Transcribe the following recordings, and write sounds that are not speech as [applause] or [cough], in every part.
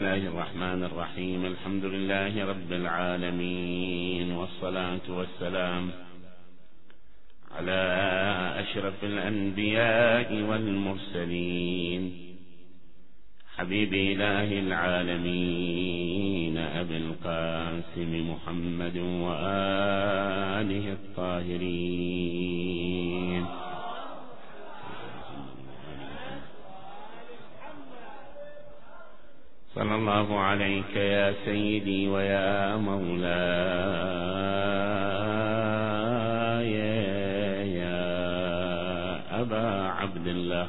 الله الرحمن الرحيم. الحمد لله رب العالمين والصلاة والسلام على أشرف الأنبياء والمرسلين. حبيب إله العالمين أبي القاسم محمد وآله الطاهرين. صلى الله عليك يا سيدي ويا مولاي يا أبا عبد الله.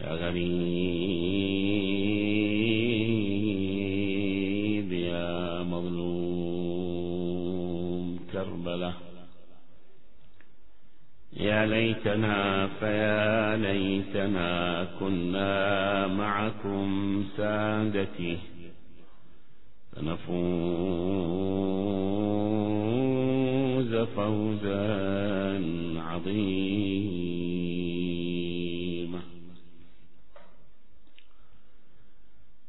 يا غريب يا ليتنا فيا ليتنا كنا معكم سادتي. فنفوز فوزا عظيما.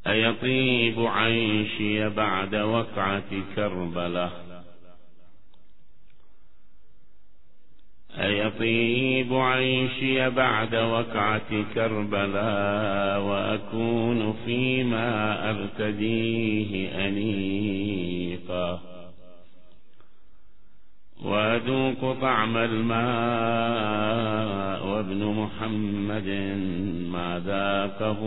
أيطيب عيشي بعد وقعة كربلة. أيطيب عيشي بعد وقعة كربلاء وأكون فيما أرتديه أنيقا. وأذوق طعم الماء وابن محمد ما ذاقه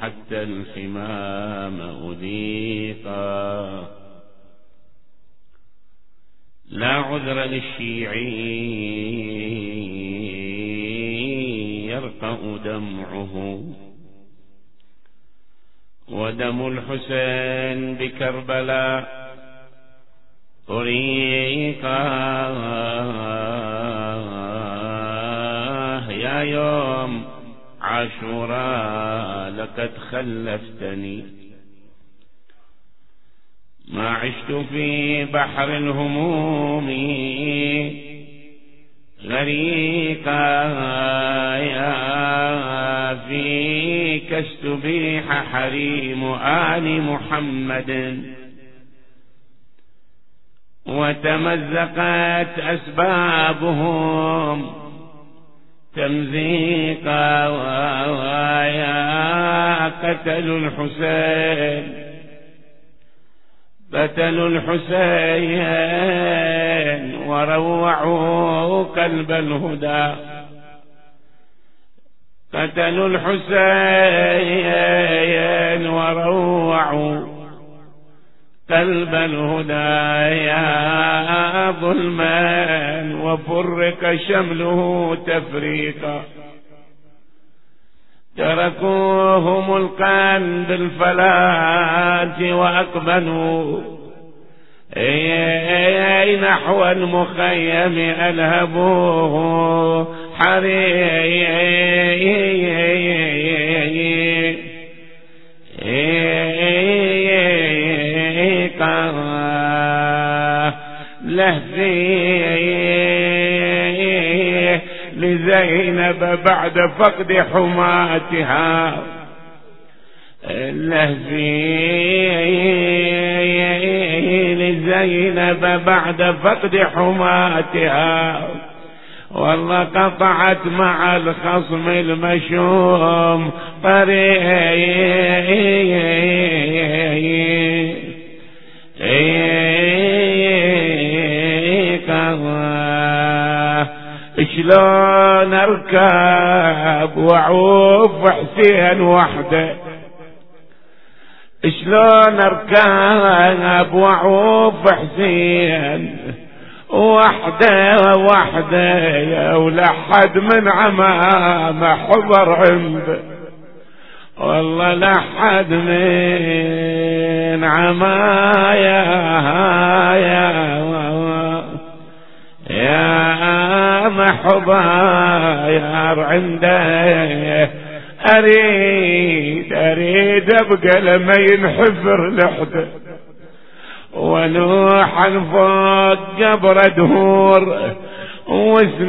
حتى الحمام أذيقا. لا عذر للشيعي يرقأ دمعه. ودم الحسين بكربلاء طريقا يا يوم عاشوراء لقد خلفتني. ما عشت في بحر الهموم غريقا يا فيك استبيح حريم آل محمد. وتمزقت أسبابهم تمزيقا ويا قتلوا الحسين. قتلوا الحسين وروعوا كلب الهدى. قتلوا الحسين وروعوا قلب الهدى. يا ظلما وفرق شمله تفريقا. تركوهم القلب بالفلاة وأقبلوا أي نحو المخيم ألهبوه حريقا لهفي لزينب بعد فقد حماتها. لهفي لزينب بعد فقد حماتها. والله قطعت مع الخصم المشوم طريقا شلون أركب وأعوف حسين وحدة؟ شلون أركب وأعوف حسين وحدة وحدة ولا حد من عمامه حضر عنده والله لا حد من عمايا يا عنده. اريد أريد أبقى لما ينحفر لحده ونوح فوق قبر دهور.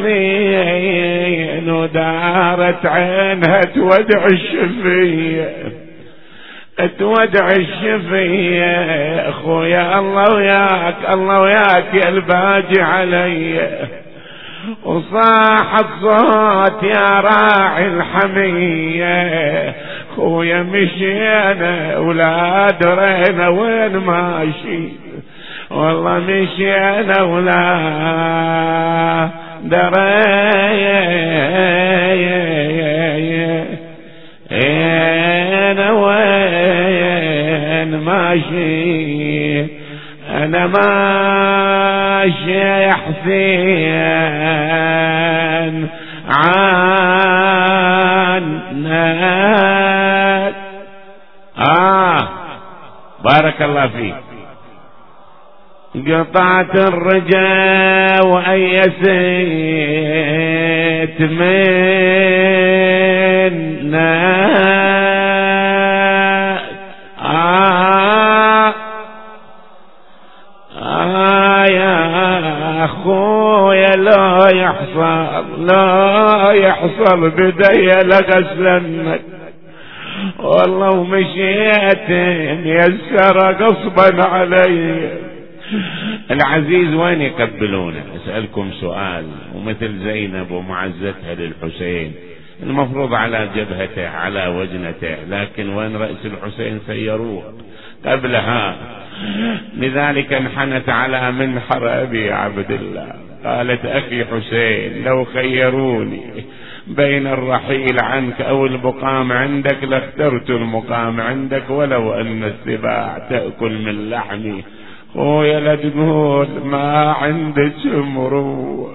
وسنين ودارت عينها تودع الشفيه تودع الشفية أخويا الله وياك الله وياك يا الباجي علي. وصاح الصوت يا راعي الحمية. خويا مشينا ولا درينا وين ماشي. والله مشينا ولا درينا. وين ماشي أنا ماشي يا حسين عنك آه بارك الله فيك. قطعت الرجا وأيسيت منا. آه. آه يا أخويا لا يحصل لا يحصل بدي لغسلنك والله ومشيت ميسر غصبا علي. العزيز وين يقبلونه؟ أسألكم سؤال ومثل زينب ومعزتها للحسين المفروض على جبهته على وجنته لكن وين رأس الحسين سيروه؟ قبلها. لذلك انحنت على منحر أبي عبد الله. قالت أخي حسين لو خيروني بين الرحيل عنك أو المقام عندك لاخترت المقام عندك ولو أن السباع تأكل من لحمي. ويا لا تقول ما عندك مروه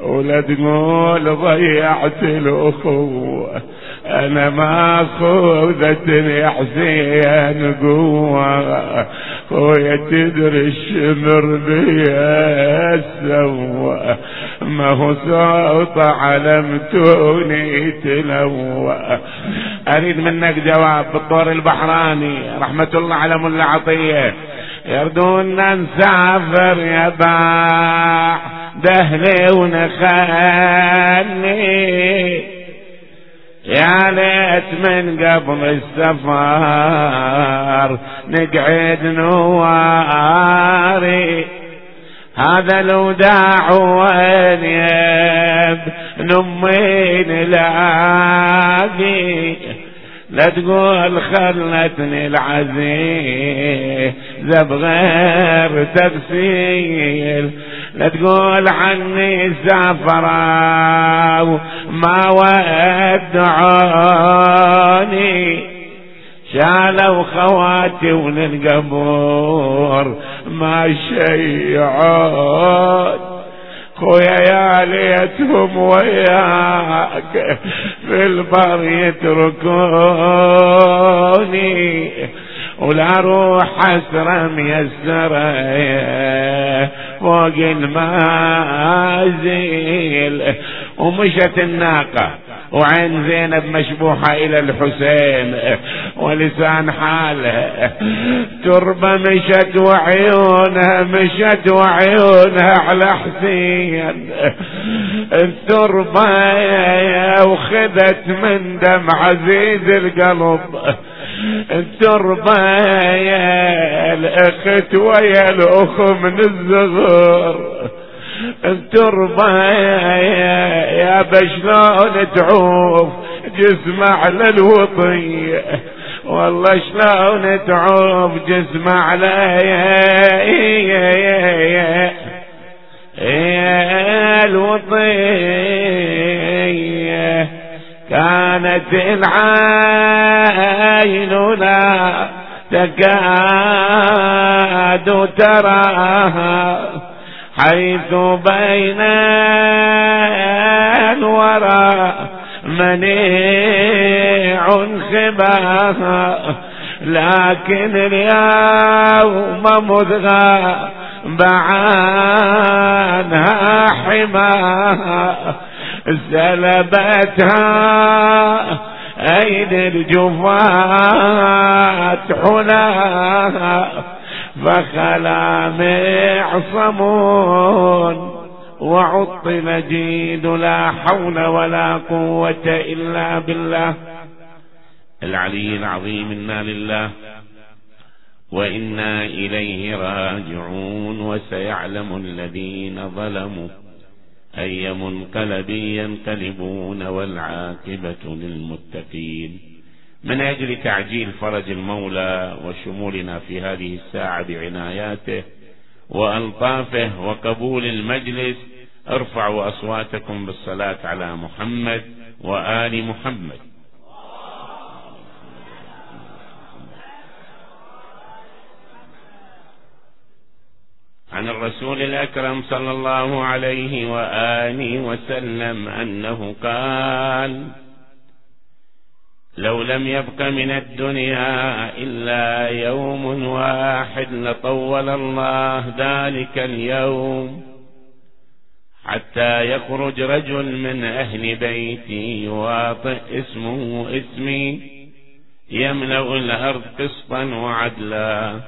ولا تقول ضيعت الأخوة. أنا ما خذتني حسين قوة. خويا تدري الشمر بيا سوى ما هو صوت علمتوني تلوى أريد منك جواب بالطور البحراني. رحمة الله على ملا عطية. يردونا نسافر يا باع دهلي ونخلي. يا ليت من قبل السفر نقعد نواري. هذا الوداع وين يب نمي نلاقي لا تقول خلتني العزيز بغير تغسيل لا تقول عني سافرا ما ودعوني. شالوا خواتي وللقبور ما شيعون خويا يا ليتهم وياك في البر يتركوني ولا روح حسرة ميسرة فوق المازيل ومشت الناقة. وعين زينب مشبوحة إلى الحسين ولسان حالها تربة مشت وعيونها مشت وعيونها على حسين. التربة وخذت من دم عزيز القلب. التربة يا الأخت ويا الأخ من الزغر التربة يا بشلون تعوف؟ جسم على الوطية والله شلون تعوف؟ جسم على الوطية كانت العين لا تكاد تراها. حيث بين الورى منيع خباها لكن اليوم مذغى بعانها حماها. سلبتها أين الجفات حلاها فخلا معصم وعطل جيد لا حول ولا قوة إلا بالله. العلي العظيم إنا لله وإنا إليه راجعون. وسيعلم الذين ظلموا أي منقلب ينقلبون والعاقبة للمتقين. من أجل تعجيل فرج المولى وشمولنا في هذه الساعة بعناياته وألطافه وقبول المجلس ارفعوا أصواتكم بالصلاة على محمد وآل محمد. عن الرسول الأكرم صلى الله عليه وآله وسلم أنه قال لو لم يبق من الدنيا إلا يوم واحد لطول الله ذلك اليوم حتى يخرج رجل من أهل بيتي يواطئ اسمه اسمي يملأ الأرض قسطا وعدلا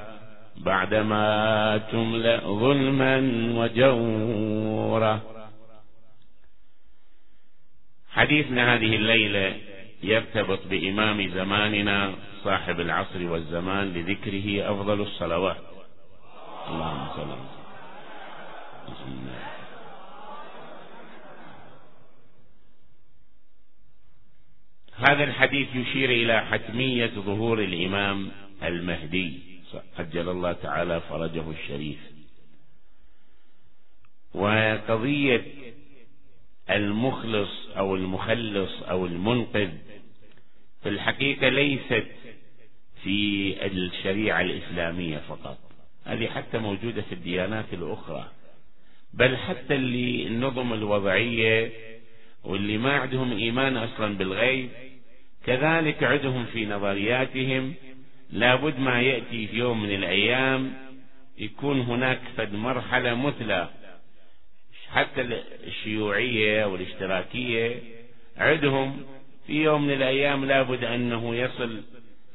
بعدما تملأ ظلما وجورا. حديثنا هذه الليلة يرتبط بإمام زماننا صاحب العصر والزمان لذكره أفضل الصلوات. اللهم صل هذا الحديث يشير إلى حتمية ظهور الإمام المهدي عجل الله تعالى فرجه الشريف. وقضية المخلص أو المخلص أو المنقذ في الحقيقة ليست في الشريعة الإسلامية فقط هذه حتى موجودة في الديانات الأخرى بل حتى اللي النظم الوضعية واللي ما عندهم إيمان أصلا بالغيب كذلك عندهم في نظرياتهم لابد ما يأتي في يوم من الأيام يكون هناك فد مرحلة مثلى حتى الشيوعية والاشتراكية عندهم في يوم من الأيام لابد أنه يصل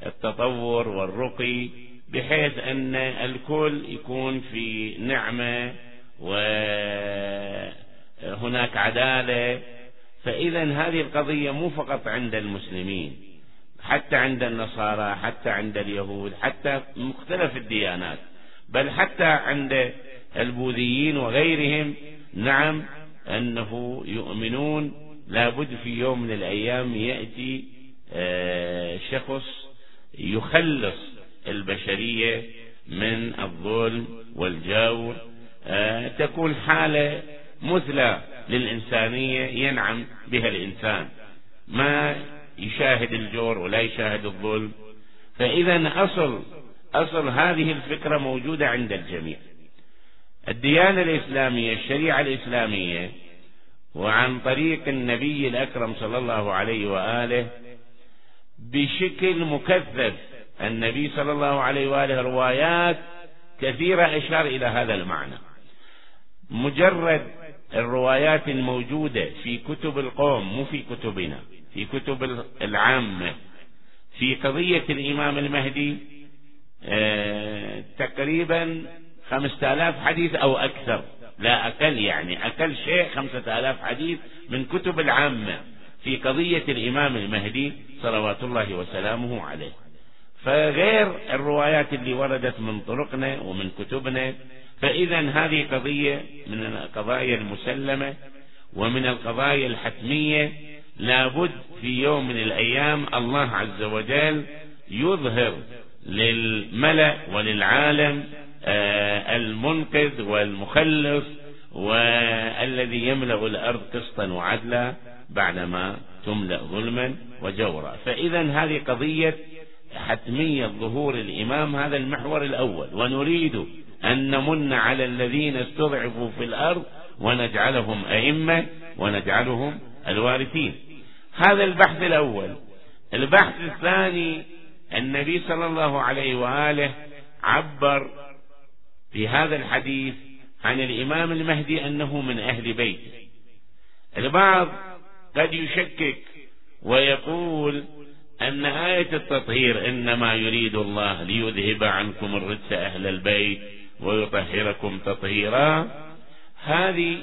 التطور والرقي بحيث أن الكل يكون في نعمة وهناك عدالة. فإذا هذه القضية مو فقط عند المسلمين حتى عند النصارى حتى عند اليهود حتى مختلف الديانات بل حتى عند البوذيين وغيرهم نعم أنه يؤمنون لابد في يوم من الأيام يأتي آه، شخص يخلص البشرية من الظلم والجور آه، تكون حالة مثلى للإنسانية ينعم بها الإنسان. ما يشاهد الجور ولا يشاهد الظلم. فإذا أصل أصل هذه الفكرة موجودة عند الجميع. الديانة الإسلامية الشريعة الإسلامية وعن طريق النبي الأكرم صلى الله عليه وآله بشكل مكثف النبي صلى الله عليه وآله روايات كثيرة أشار إلى هذا المعنى. مجرد الروايات الموجودة في كتب القوم مو في كتبنا في كتب العامة في قضية الإمام المهدي آه تقريبا خمسة آلاف حديث أو أكثر. لا أقل يعني أقل شيء خمسة آلاف حديث من كتب العامة في قضية الإمام المهدي صلوات الله وسلامه عليه. فغير الروايات اللي وردت من طرقنا ومن كتبنا فإذا هذه قضية من القضايا المسلمة ومن القضايا الحتمية لابد في يوم من الأيام الله عز وجل يظهر للملأ وللعالم المنقذ والمخلص والذي يملأ الأرض قسطا وعدلا بعدما تملأ ظلما وجورا. فإذا هذه قضية حتمية ظهور الإمام هذا المحور الأول. ونريد أن نمن على الذين استضعفوا في الأرض ونجعلهم أئمة ونجعلهم الوارثين. هذا البحث الأول. البحث الثاني النبي صلى الله عليه وآله عبر في هذا الحديث عن الإمام المهدي أنه من أهل بيته البعض قد يشكك ويقول أن آية التطهير إنما يريد الله ليذهب عنكم الرجس أهل البيت ويطهركم تطهيرا. هذه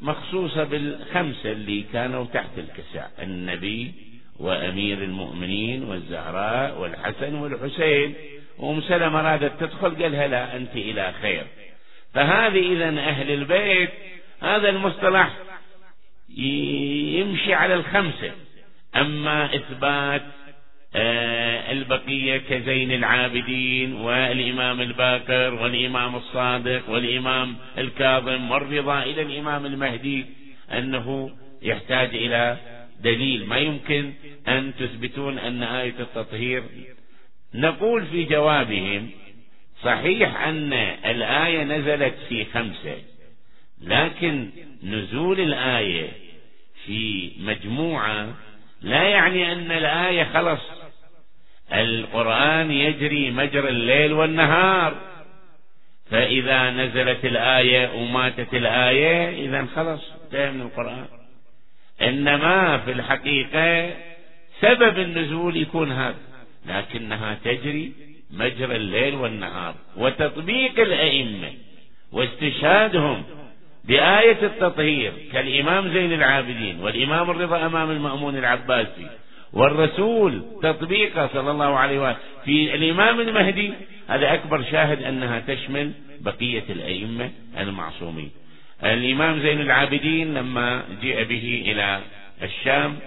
مخصوصة بالخمسة اللي كانوا تحت الكساء النبي وأمير المؤمنين والزهراء والحسن والحسين. وأم سلمة أرادت تدخل قالها لا أنت إلى خير. فهذه إذا أهل البيت هذا المصطلح يمشي على الخمسة. أما إثبات آه، البقية كزين العابدين والإمام الباكر والإمام الصادق والإمام الكاظم والرضا إلى الإمام المهدي أنه يحتاج إلى دليل. ما يمكن أن تثبتون أن آية التطهير نقول في جوابهم صحيح أن الآية نزلت في خمسة لكن نزول الآية في مجموعة لا يعني أن الآية خلص. القرآن يجري مجرى الليل والنهار. فإذا نزلت الآية وماتت الآية إذا خلص انتهى من القرآن. إنما في الحقيقة سبب النزول يكون هذا. لكنها تجري مجرى الليل والنهار وتطبيق الأئمة واستشهادهم بآية التطهير كالإمام زين العابدين والإمام الرضا أمام المأمون العباسي والرسول تطبيقه صلى الله عليه وسلم في الإمام المهدي. هذا أكبر شاهد أنها تشمل بقية الأئمة المعصومين. الإمام زين العابدين لما جاء به إلى الشام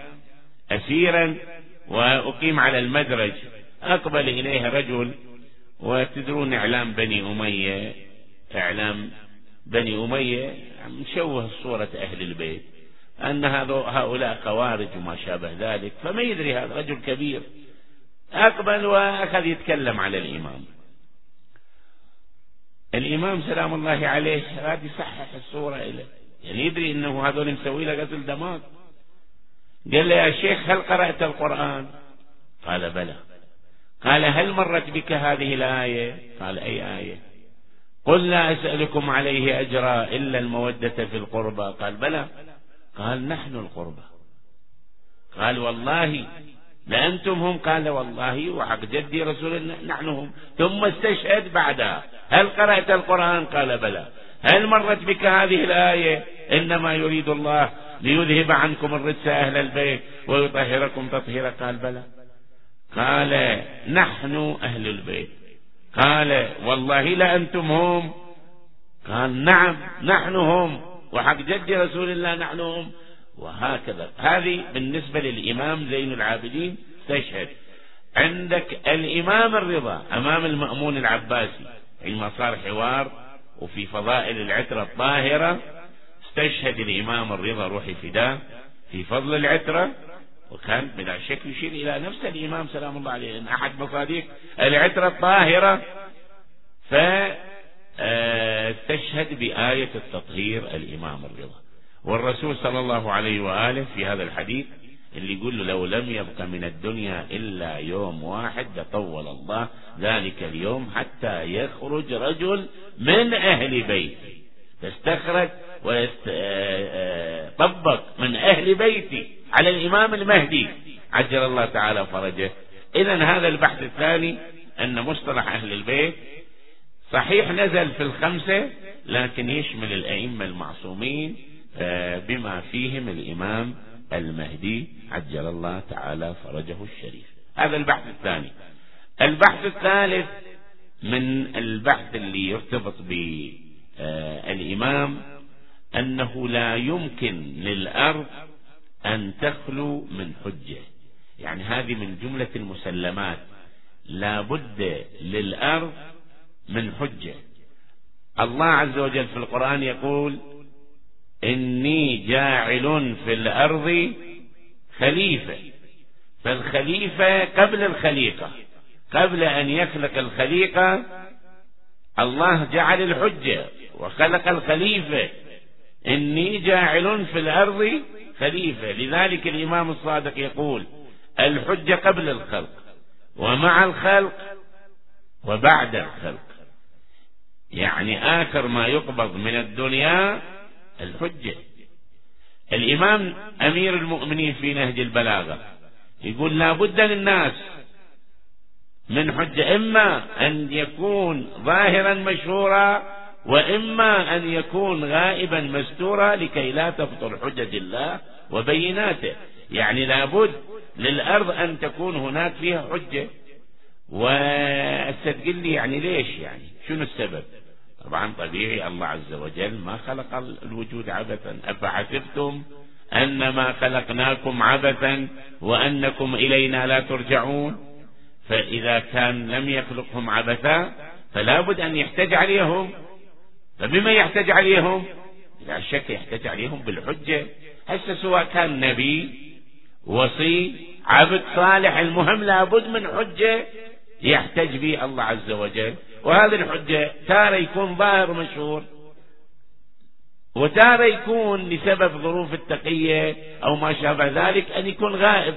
أسيرا وأقيم على المدرج. أقبل إليه رجل وتدرون إعلام بني أمية. إعلام بني أمية مشوه صورة أهل البيت. أن هؤلاء خوارج وما شابه ذلك. فما يدري هذا رجل كبير. أقبل وأخذ يتكلم على الإمام. الإمام سلام الله عليه راد يصحح الصورة إليه. يعني يدري أنه هذول مسوي له غسل دماغ قال له يا شيخ هل قرأت القرآن? قال بلى. قال هل مرت بك هذه الآية? قال أي آية. قل لا أسألكم عليه أجرا إلا المودة في القربى. قال بلى. قال نحن القربى. قال والله لأنتم هم. قال والله وحق جدي رسول الله نحن هم. ثم استشهد بعدها. هل قرأت القرآن؟ قال بلى. هل مرت بك هذه الآية؟ إنما يريد الله ليذهب عنكم الرجس أهل البيت ويطهركم تطهيرا قال بلى. قال نحن أهل البيت. قال والله لأنتم هم. قال نعم نحن هم. وحق جد رسول الله نحن هم. وهكذا. هذه بالنسبة للإمام زين العابدين تشهد. عندك الإمام الرضا أمام المأمون العباسي عندما صار حوار وفي فضائل العترة الطاهرة. استشهد الإمام الرضا روحي فداه في فضل العترة وكان بلا شك يشير إلى نفس الإمام سلام الله عليه أن أحد مصاديق العترة الطاهرة. فاستشهد بآية التطهير الإمام الرضا. والرسول صلى الله عليه وآله في هذا الحديث اللي يقول له لو لم يبق من الدنيا إلا يوم واحد لطول الله ذلك اليوم حتى يخرج رجل من أهل بيتي تستخرج ويطبق من أهل بيتي على الإمام المهدي. عجل الله تعالى فرجه. إذا هذا البحث الثاني أن مصطلح أهل البيت صحيح نزل في الخمسة لكن يشمل الأئمة المعصومين آه، بما فيهم الإمام المهدي. عجل الله تعالى فرجه الشريف. هذا البحث الثاني. البحث الثالث من البحث اللي يرتبط بالإمام أنه لا يمكن للأرض أن تخلو من حجة. يعني هذه من جملة المسلمات. لا بد للأرض من حجة. الله عز وجل في القرآن يقول إني جاعل في الأرض خليفة. فالخليفة قبل الخليقة. قبل أن يخلق الخليقة الله جعل الحجة وخلق الخليفة. إني جاعل في الأرض خليفة. لذلك الإمام الصادق يقول الحجة قبل الخلق ومع الخلق وبعد الخلق. يعني آخر ما يقبض من الدنيا الحجة. الإمام أمير المؤمنين في نهج البلاغة يقول لا بد للناس من حجة إما أن يكون ظاهرا مشهورا وإما أن يكون غائبا مستورا لكي لا تبطل حجج الله وبيناته. يعني لابد للأرض أن تكون هناك فيها حجة. وستقول لي يعني ليش يعني؟ شنو السبب؟ طبعا طبيعي الله عز وجل ما خلق الوجود عبثا. أفحسبتم أنما خلقناكم عبثا وأنكم إلينا لا ترجعون؟ فإذا كان لم يخلقهم عبثا فلا بد أن يحتج عليهم. فبما يحتج عليهم؟ لا شك يحتج عليهم بالحجة. هسه سواء كان نبي وصي عبد صالح المهم لابد من حجة يحتج به الله عز وجل. وهذه الحجة تارة يكون ظاهر مشهور وتارة يكون لسبب ظروف التقية أو ما شابه ذلك أن يكون غائب.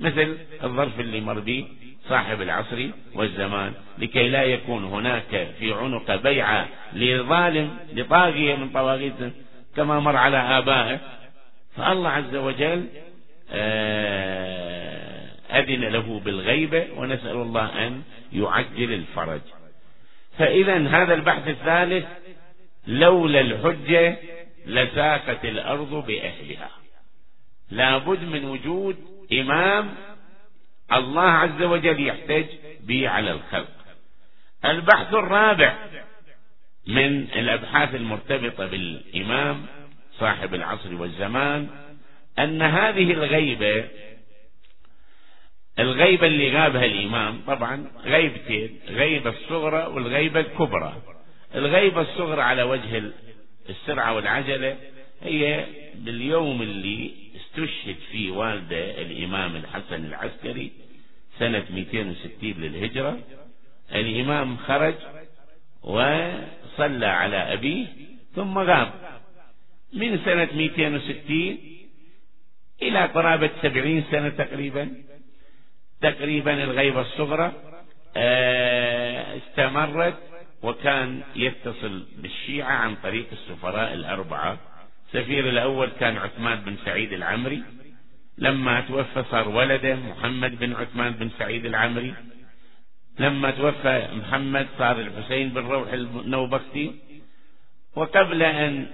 مثل الظرف اللي مر به صاحب العصر والزمان لكي لا يكون هناك في عنق بيعة لظالم لطاغية من طواغيت كما مر على آبائه. فالله عز وجل آه، أذن له بالغيبة ونسأل الله أن يعجل الفرج. فإذا هذا البحث الثالث لولا الحجة لساقت الأرض بأهلها. لابد من وجود إمام الله عز وجل يحتج به على الخلق. البحث الرابع من الأبحاث المرتبطة بالإمام صاحب العصر والزمان أن هذه الغيبة الغيبة اللي غابها الإمام طبعا غيبتين غيبة الصغرى والغيبة الكبرى. الغيبة الصغرى على وجه السرعة والعجلة هي باليوم اللي استشهد فيه والدة الإمام الحسن العسكري سنة 260 للهجرة. الإمام خرج وصلى على أبيه ثم غاب. من سنة 260 إلى قرابة 70 سنة تقريبا. تقريبا الغيبة الصغرى آه، استمرت وكان يتصل بالشيعة عن طريق السفراء الأربعة. السفير الأول كان عثمان بن سعيد العمري. لما توفى صار ولده محمد بن عثمان بن سعيد العمري. لما توفى محمد صار الحسين بن روح النوبختي. وقبل أن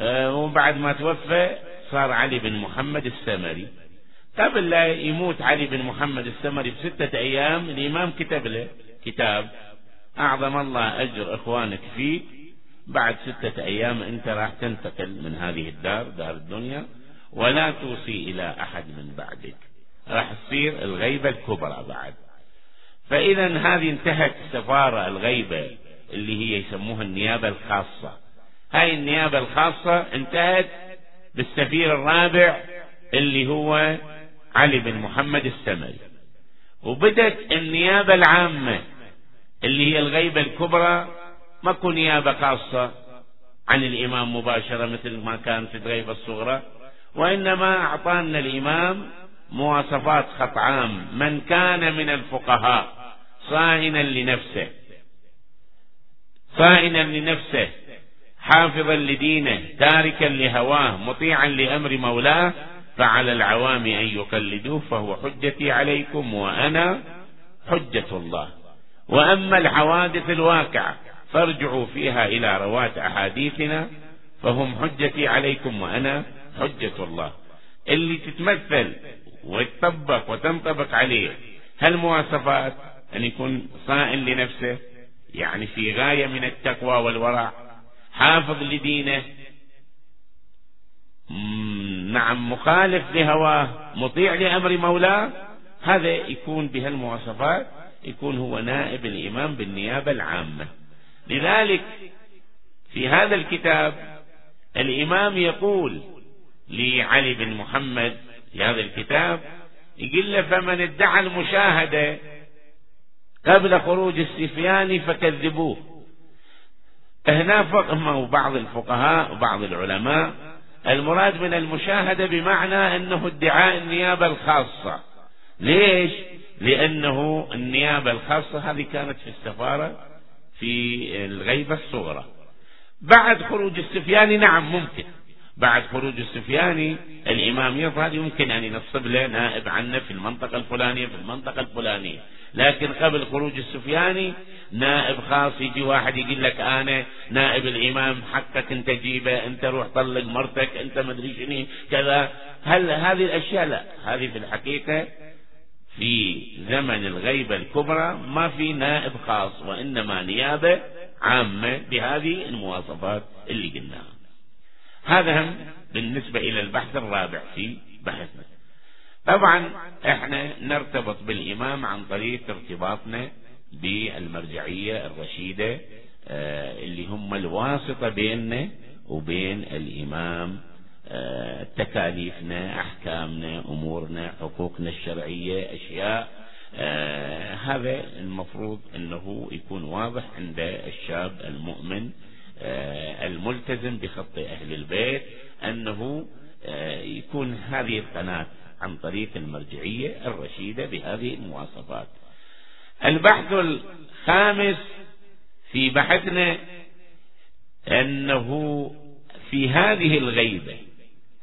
آه، وبعد ما توفى صار علي بن محمد السمري. قبل لا يموت علي بن محمد السمري بستة أيام الإمام كتب له كتاب أعظم الله أجر إخوانك فيك بعد ستة أيام أنت راح تنتقل من هذه الدار دار الدنيا ولا توصي إلى أحد من بعدك. راح تصير الغيبة الكبرى بعد. فإذا هذه انتهت السفارة الغيبة اللي هي يسموها النيابة الخاصة. هاي النيابة الخاصة انتهت بالسفير الرابع اللي هو علي بن محمد السمري. وبدت النيابة العامة اللي هي الغيبة الكبرى ماكو نيابة خاصة عن الإمام مباشرة مثل ما كان في الغيبة الصغرى وإنما أعطانا الإمام مواصفات خط عام من كان من الفقهاء صائنا لنفسه صائنا لنفسه حافظا لدينه تاركا لهواه مطيعا لأمر مولاه فعلى العوام أن يقلدوه فهو حجتي عليكم وأنا حجة الله. وأما الحوادث الواقعة فارجعوا فيها إلى رواة أحاديثنا فهم حجتي عليكم وأنا حجة الله. اللي تتمثل وتطبق وتنطبق عليه هالمواصفات أن يكون صائن لنفسه يعني في غاية من التقوى والورع حافظ لدينه. نعم مخالف لهواه مطيع لأمر مولاه. هذا يكون بهالمواصفات يكون هو نائب الإمام بالنيابة العامة. لذلك في هذا الكتاب الإمام يقول لعلي بن محمد في هذا الكتاب يقول له فمن ادعى المشاهدة قبل خروج السفيان فكذبوه. هنا فقه بعض الفقهاء وبعض العلماء المراد من المشاهدة بمعنى أنه ادعاء النيابة الخاصة. ليش؟ لأنه النيابة الخاصة هذه كانت في السفارة في الغيبة الصغرى. بعد خروج السفياني نعم ممكن. بعد خروج السفياني الإمام يظهر يمكن أن ينصب له نائب عنه في المنطقة الفلانية في المنطقة الفلانية. لكن قبل خروج السفياني نائب خاص يجي واحد يقول لك أنا نائب الإمام حقك انت جيبه أنت روح طلق مرتك أنت مدري شنو كذا. هل هذه الأشياء؟ لا هذه في الحقيقة في زمن الغيبة الكبرى ما في نائب خاص وإنما نيابة عامة بهذه المواصفات اللي قلناها. هذا هم بالنسبة إلى البحث الرابع في بحثنا. طبعا إحنا نرتبط بالإمام عن طريق ارتباطنا بالمرجعية الرشيدة آه، اللي هم الواسطة بيننا وبين الإمام تكاليفنا أحكامنا أمورنا حقوقنا الشرعية أشياء آه، هذا المفروض أنه يكون واضح عند الشاب المؤمن آه، الملتزم بخط أهل البيت أنه يكون هذه القناة عن طريق المرجعية الرشيدة بهذه المواصفات. البحث الخامس في بحثنا أنه في هذه الغيبة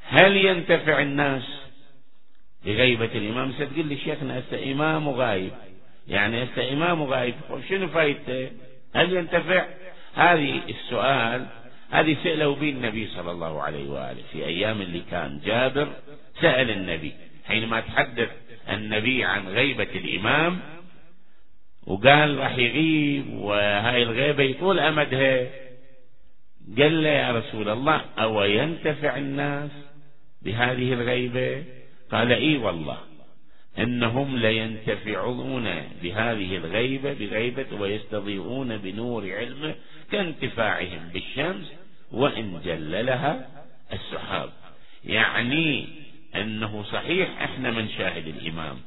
هل ينتفع الناس بغيبة الإمام؟ ستقول لي شيخنا هسه إمام وغايب يعني هسه إمام وغايب شنو فايدته؟ هل ينتفع؟ هذه السؤال هذه سألوا به النبي صلى الله عليه وآله في أيام اللي كان جابر سأل النبي. حينما تحدث النبي عن غيبة الإمام وقال راح يغيب وهاي الغيبة يطول أمدها. قال له يا رسول الله أو ينتفع الناس بهذه الغيبة؟ قال إي والله إنهم لينتفعون بهذه الغيبة بغيبة ويستضيئون بنور علمه كانتفاعهم بالشمس وإن جللها السحاب. يعني إنه صحيح إحنا من شاهد الإمام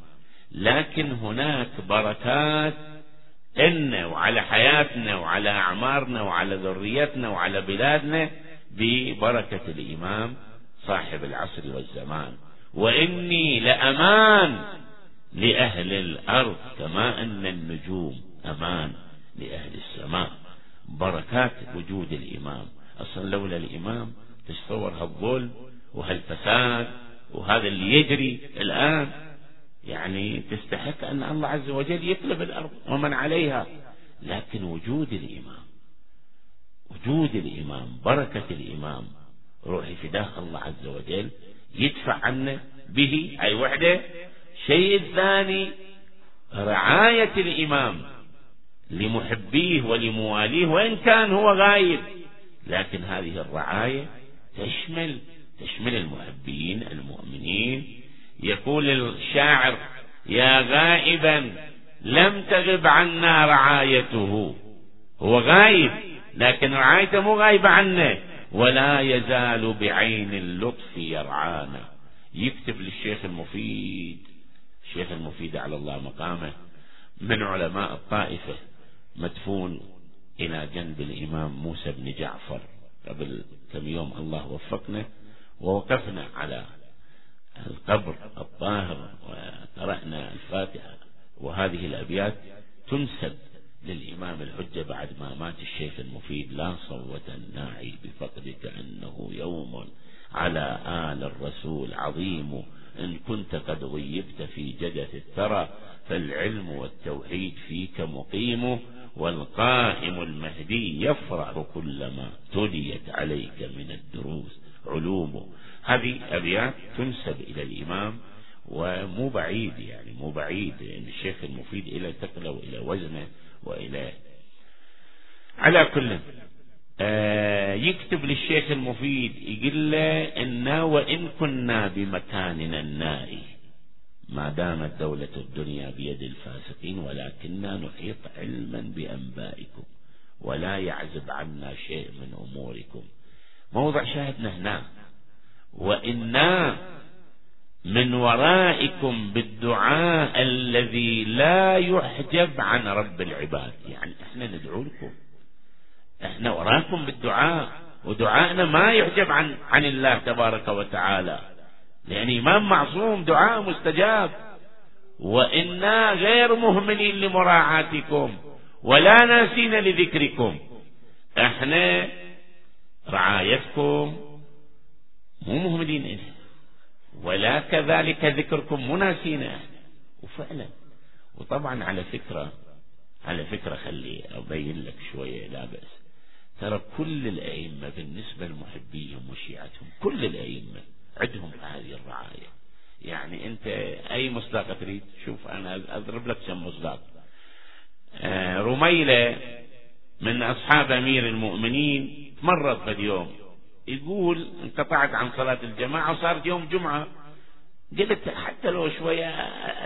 لكن هناك بركات ان وعلى حياتنا وعلى أعمارنا وعلى ذريتنا وعلى بلادنا ببركة الإمام صاحب العصر والزمان. وإني لأمان لأهل الأرض كما أن النجوم أمان لأهل السماء. بركات وجود الإمام. أصلا لولا الإمام تتصور هالظلم وهالفساد وهذا اللي يجري الآن يعني تستحق أن الله عز وجل يقلب الأرض ومن عليها. لكن وجود الإمام وجود الإمام بركة الإمام روحي فداه الله عز وجل يدفع عنا به أي وحدة الشيء الثاني رعاية الإمام لمحبيه ولمواليه وإن كان هو غايب. لكن هذه الرعاية تشمل تشمل المحبين المؤمنين. يقول الشاعر يا غائبا لم تغب عنا رعايته. هو غايب لكن رعايته مو غايبة عنا ولا يزال بعين اللطف يرعانا. يكتب للشيخ المفيد الشيخ المفيد على الله مقامه من علماء الطائفة مدفون إلى جنب الإمام موسى بن جعفر. قبل كم يوم الله وفقنا ووقفنا على القبر الطاهر وقرأنا الفاتحة وهذه الأبيات تنسب للإمام الحجة بعد ما مات الشيخ المفيد لا صوة الناعي بفقدك أنه يوم على آل الرسول عظيم. إن كنت قد غيبت في جدث الثرى فالعلم والتوحيد فيك مقيم والقائم المهدي يفرح كلما تليت عليك من الدروس. علوم. هذه أبيات تنسب إلى الإمام ومو بعيد يعني مو بعيد. يعني الشيخ المفيد إلى ثقله وإلى وزنه. وإليه على كل. آه يكتب للشيخ المفيد يقول له إنا وإن كنا بمكاننا النائي ما دامت دولة الدنيا بيد الفاسقين ولكننا نحيط علما بأنبائكم ولا يعزب عنا شيء من أموركم. موضع شاهدنا هنا. وإنا من ورائكم بالدعاء الذي لا يحجب عن رب العباد. يعني إحنا ندعو لكم. إحنا وراكم بالدعاء. ودعائنا ما يحجب عن عن الله تبارك وتعالى. لأن إمام معصوم دعاء مستجاب. وإنا غير مهملين لمراعاتكم. ولا ناسين لذكركم. إحنا رعايتكم مو مهملين إليه ولا كذلك ذكركم مناسين. وفعلا. وطبعا على فكرة على فكرة خلي أبين لك شوية لا بأس. ترى كل الأئمة بالنسبة لمحبيهم وشيعتهم كل الأئمة عندهم هذه الرعاية. يعني أنت أي مصداق تريد؟ شوف أنا أضرب لك كم مصداق. آه، رميلة من أصحاب أمير المؤمنين مرض في اليوم يقول انقطعت عن صلاة الجماعة وصارت يوم جمعة. قلت حتى لو شوية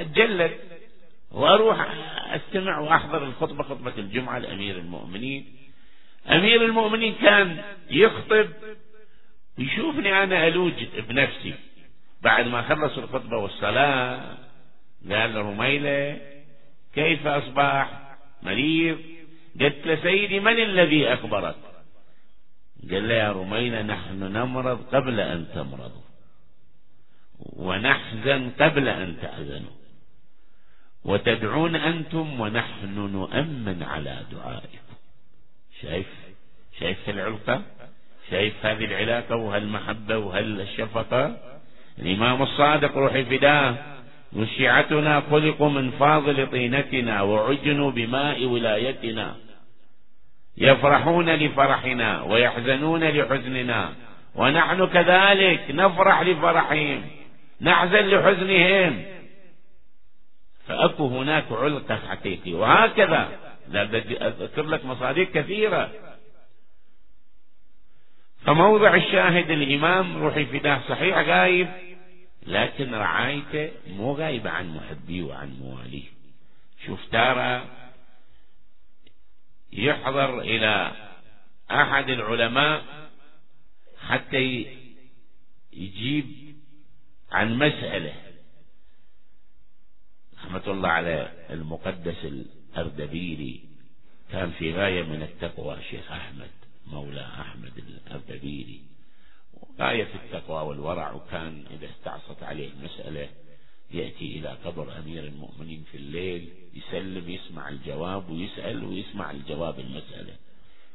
أتجلد وأروح أستمع وأحضر الخطبة خطبة الجمعة لأمير المؤمنين. أمير المؤمنين كان يخطب يشوفني أنا ألوج بنفسي. بعد ما خلص الخطبة والصلاة قال رميلة كيف أصبح مريض؟ قلت له سيدي من الذي أخبرك؟ قال يا رميلة نحن نمرض قبل أن تمرضوا ونحزن قبل أن تحزنوا. وتدعون أنتم ونحن نؤمن على دعائكم. شايف؟ شايف العلاقة شايف هذه العلاقة؟ وهالمحبة وهالشفقة الإمام الصادق روحي فداه وشيعتنا خلقوا من فاضل طينتنا وعجنوا بماء ولايتنا. يفرحون لفرحنا ويحزنون لحزننا. ونحن كذلك نفرح لفرحهم. نحزن لحزنهم. فأكو هناك علقة حقيقي وهكذا. أذكر لك مصادق كثيرة. فموضع الشاهد الإمام روحي فداه صحيح غايب. لكن رعايته مو غايبة عن محبيه وعن مواليه. شوف ترى يحضر إلى أحد العلماء حتى يجيب عن مسألة. رحمة الله على المقدس الأردبيلي. كان في غاية من التقوى شيخ أحمد مولى أحمد الأردبيلي. غاية في التقوى والورع وكان إذا استعصت عليه المسألة يأتي إلى قبر أمير المؤمنين في الليل يسلم يسمع الجواب ويسأل ويسمع الجواب المسألة.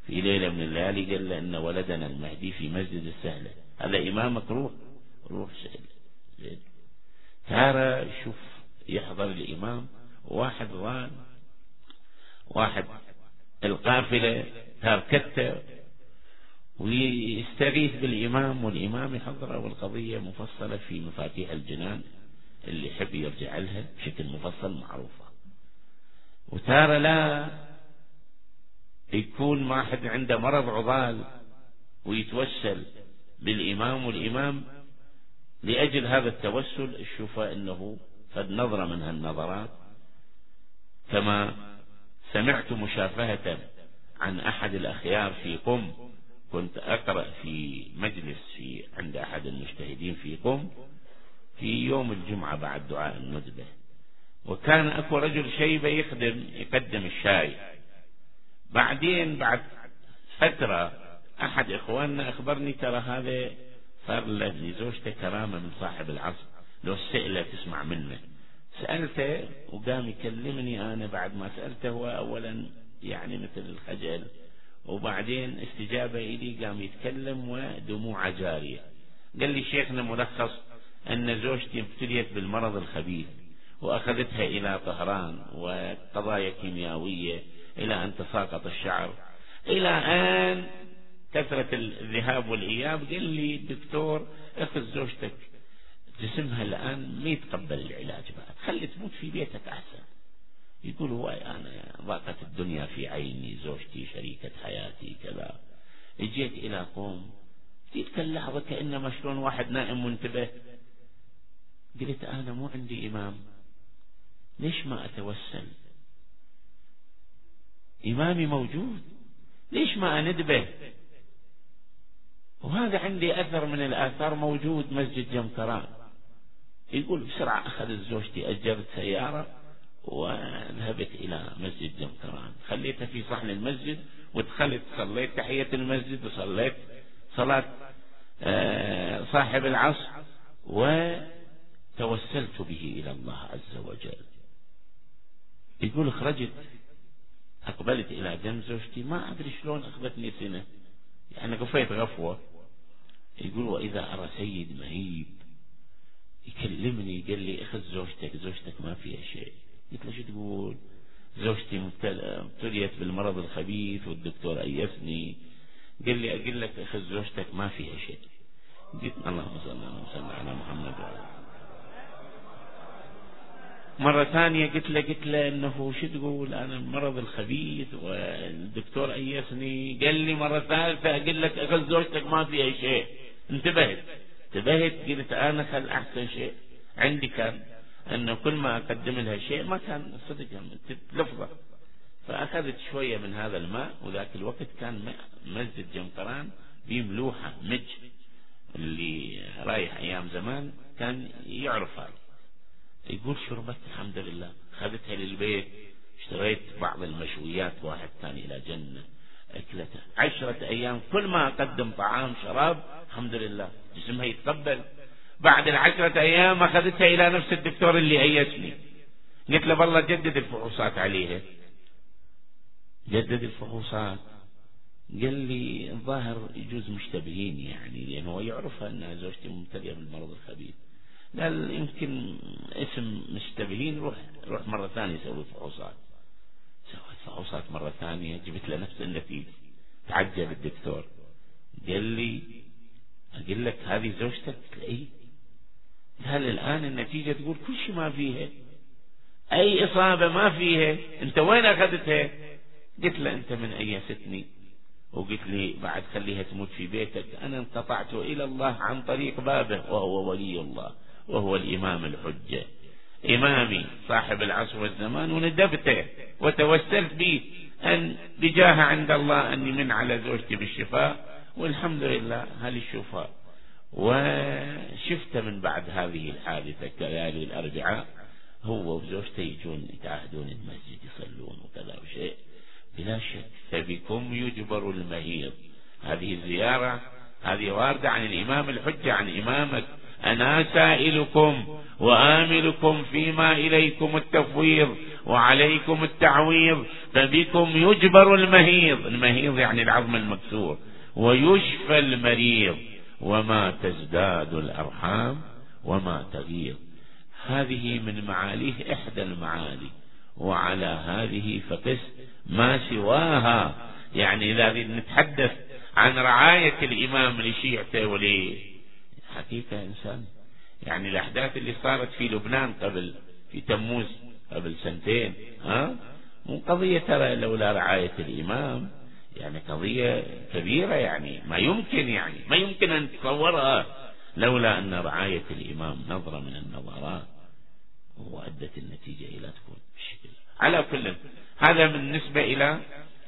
في ليلة من الليالي قال له إن ولدنا المهدي في مسجد السهلة. هذا إمامك روح روح سأل ترى شوف يحضر الإمام واحد ضال واحد القافلة تركته ويستغيث بالإمام والإمام يحضره والقضية مفصلة في مفاتيح الجنان. اللي يحب يرجع لها بشكل مفصل معروفة. وتارة لا يكون واحد عنده مرض عضال ويتوسل بالإمام والإمام لأجل هذا التوسل الشوفة أنه قد نظرة من هالنظرات. كما سمعت مشافهة عن أحد الأخيار في قم. كنت أقرأ في مجلس في عند أحد المجتهدين في قم. في يوم الجمعة بعد دعاء الندبة وكان أكو رجل شيبة يخدم يقدم الشاي. بعدين بعد فترة أحد إخواننا أخبرني ترى هذا صار لزوجته كرامة من صاحب العصر. لو السئلة تسمع منه. سألته وقام يكلمني أنا بعد ما سألته هو أولا يعني مثل الخجل. وبعدين استجابة إلي قام يتكلم ودموع جارية. قال لي شيخنا ملخص أن زوجتي ابتليت بالمرض الخبيث وأخذتها إلى طهران وقضايا كيميائية إلى أن تساقط الشعر. إلى أن كثرة الذهاب والإياب قال لي الدكتور أخذ زوجتك جسمها الآن ما يتقبل العلاج بعد خلي تموت في بيتك أحسن. يقول هو أنا ضاقت الدنيا في عيني زوجتي شريكة حياتي كذا. اجيت إلى قوم تلك اللحظة كأنما شلون واحد نائم منتبه قلت أنا مو عندي إمام. ليش ما أتوسل؟ إمامي موجود. ليش ما أندبه؟ وهذا عندي أثر من الآثار موجود مسجد جمكران يقول بسرعة أخذت زوجتي أجرت سيارة وذهبت إلى مسجد جمكران خليتها في صحن المسجد ودخلت صليت تحية المسجد وصليت صلاة آه، صاحب العصر وتوسلت به إلى الله عز وجل. يقول خرجت أقبلت إلى جنب زوجتي ما أدري شلون أخذتني سنة. يعني غفيت غفوة. يقول وإذا أرى سيد مهيب يكلمني قال لي أخذ زوجتك زوجتك ما فيها شيء. قلت له شو تقول؟ زوجتي ابتليت بالمرض الخبيث والدكتور أيسني. قال لي أقول لك أخذ زوجتك ما فيها شيء. قلت اللهم صل وسلم على محمد وعلى مرة ثانية قلت له قلت له إنه شو تقول؟ أنا المرض الخبيث والدكتور أيسني قال لي مرة ثالثة أقول لك اخذ زوجتك ما فيها شيء. انتبهت. انتبهت قلت أنا خل أحسن شيء. عندي كان إنه كل ما أقدم لها شيء ما كان صدق لفظة فأخذت شوية من هذا الماء وذاك الوقت كان مسجد جمقران بملوحة مج اللي رايح أيام زمان كان يعرف هذا يقول شربت الحمد لله اخذتها للبيت اشتريت بعض المشويات واحد ثاني إلى جنة اكلته عشرة أيام كل ما أقدم طعام شراب الحمد لله. جسمها يتقبل. بعد العشرة أيام أخذتها إلى نفس الدكتور اللي ايسني قلت له والله جدد الفحوصات عليها. جدد الفحوصات. قال لي الظاهر يجوز مشتبهين يعني لأنه هو يعرفها أن زوجتي مبتلية بالمرض الخبيث. قال يمكن اسم مشتبهين روح روح مرة ثانية سوي فحوصات. سويت فحوصات مرة ثانية جبت له نفس النتيجة. تعجب الدكتور. قال لي أقول لك هذه زوجتك؟ اي قال الآن النتيجة تقول كل شيء ما فيها. أي إصابة ما فيها. أنت وين أخذتها؟ قلت له أنت من أيستني وقلت لي بعد خليها تموت في بيتك. أنا انقطعت إلى الله عن طريق بابه وهو ولي الله. وهو الإمام الحجة إمامي صاحب العصر والزمان وندبته وتوسلت به أن بجاه عند الله أني من على زوجتي بالشفاء والحمد لله هل الشفاء وشفت من بعد هذه الحادثة كليالي الأربعاء هو وزوجته يجون يتعهدون المسجد يصلون وكذا وشيء. بلا شك فبكم يجبر المهيض. هذه الزيارة هذه واردة عن الإمام الحجة عن إمامك أنا سائلكم وآملكم فيما إليكم التفويض وعليكم التعويض فبكم يجبر المهيض. المهيض يعني العظم المكسور. ويشفى المريض. وما تزداد الأرحام وما تغيض. هذه من معاليه إحدى المعالي. وعلى هذه فقس ما سواها. يعني إذا نتحدث عن رعاية الإمام لشيعته ولي حقيقة إنسان. يعني الأحداث اللي صارت في لبنان قبل في تموز قبل سنتين ها؟ مو قضية ترى لولا رعاية الإمام. يعني قضية كبيرة يعني ما يمكن يعني ما يمكن أن تتصورها لولا أن رعاية الإمام نظرة من النظرات. وأدت النتيجة إلى تكون بالشكل على كل هذا بالنسبة إلى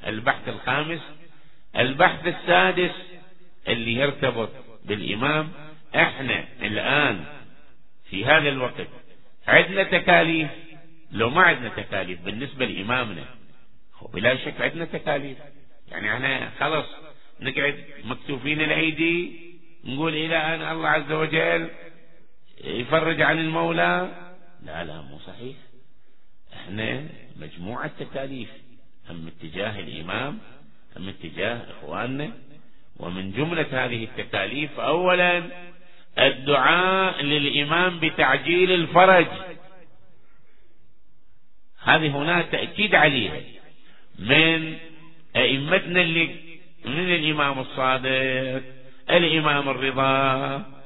البحث الخامس. البحث السادس اللي يرتبط بالإمام إحنا الآن في هذا الوقت عندنا تكاليف. لو ما عندنا تكاليف بالنسبة لإمامنا بلا شك عندنا تكاليف. يعني إحنا خلص نقعد مكتوفين الأيدي نقول إلى أن الله عز وجل يفرج عن المولى. لا لا مو صحيح. إحنا مجموعة تكاليف هم اتجاه الإمام هم اتجاه إخواننا. ومن جملة هذه التكاليف أولا الدعاء للإمام بتعجيل الفرج. هذه هنا تأكيد عليها. من أئمتنا اللي من الإمام الصادق الإمام الرضا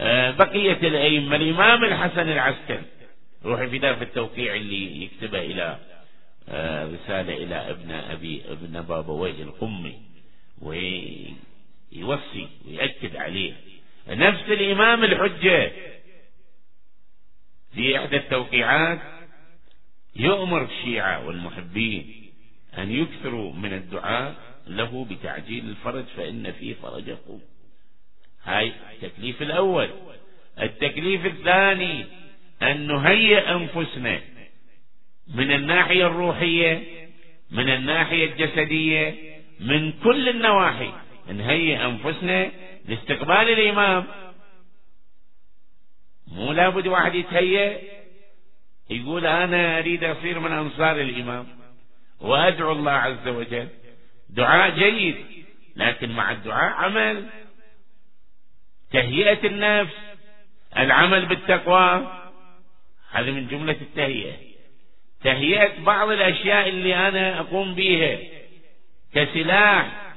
آه، بقية الأئمة الإمام الحسن العسكري. روحي في في التوقيع اللي يكتبه إلى آه، رسالة إلى ابن أبي ابن بابويه القمي ويوصي ويأكد عليه. نفس الإمام الحجة. في إحدى التوقيعات يؤمر الشيعة والمحبين أن يكثروا من الدعاء له بتعجيل الفرج فإن فيه فرجه هاي التكليف الأول. التكليف الثاني أن نهيئ أنفسنا من الناحية الروحية من الناحية الجسدية من كل النواحي. نهيئ أنفسنا لاستقبال الإمام. مو لابد واحد يتهيأ يقول أنا أريد أصير من أنصار الإمام. وأدعو الله عز وجل. دعاء جيد لكن مع الدعاء عمل. تهيئة النفس العمل بالتقوى. هذه من جملة التهيئة. تهيئة بعض الأشياء اللي أنا أقوم بها كسلاح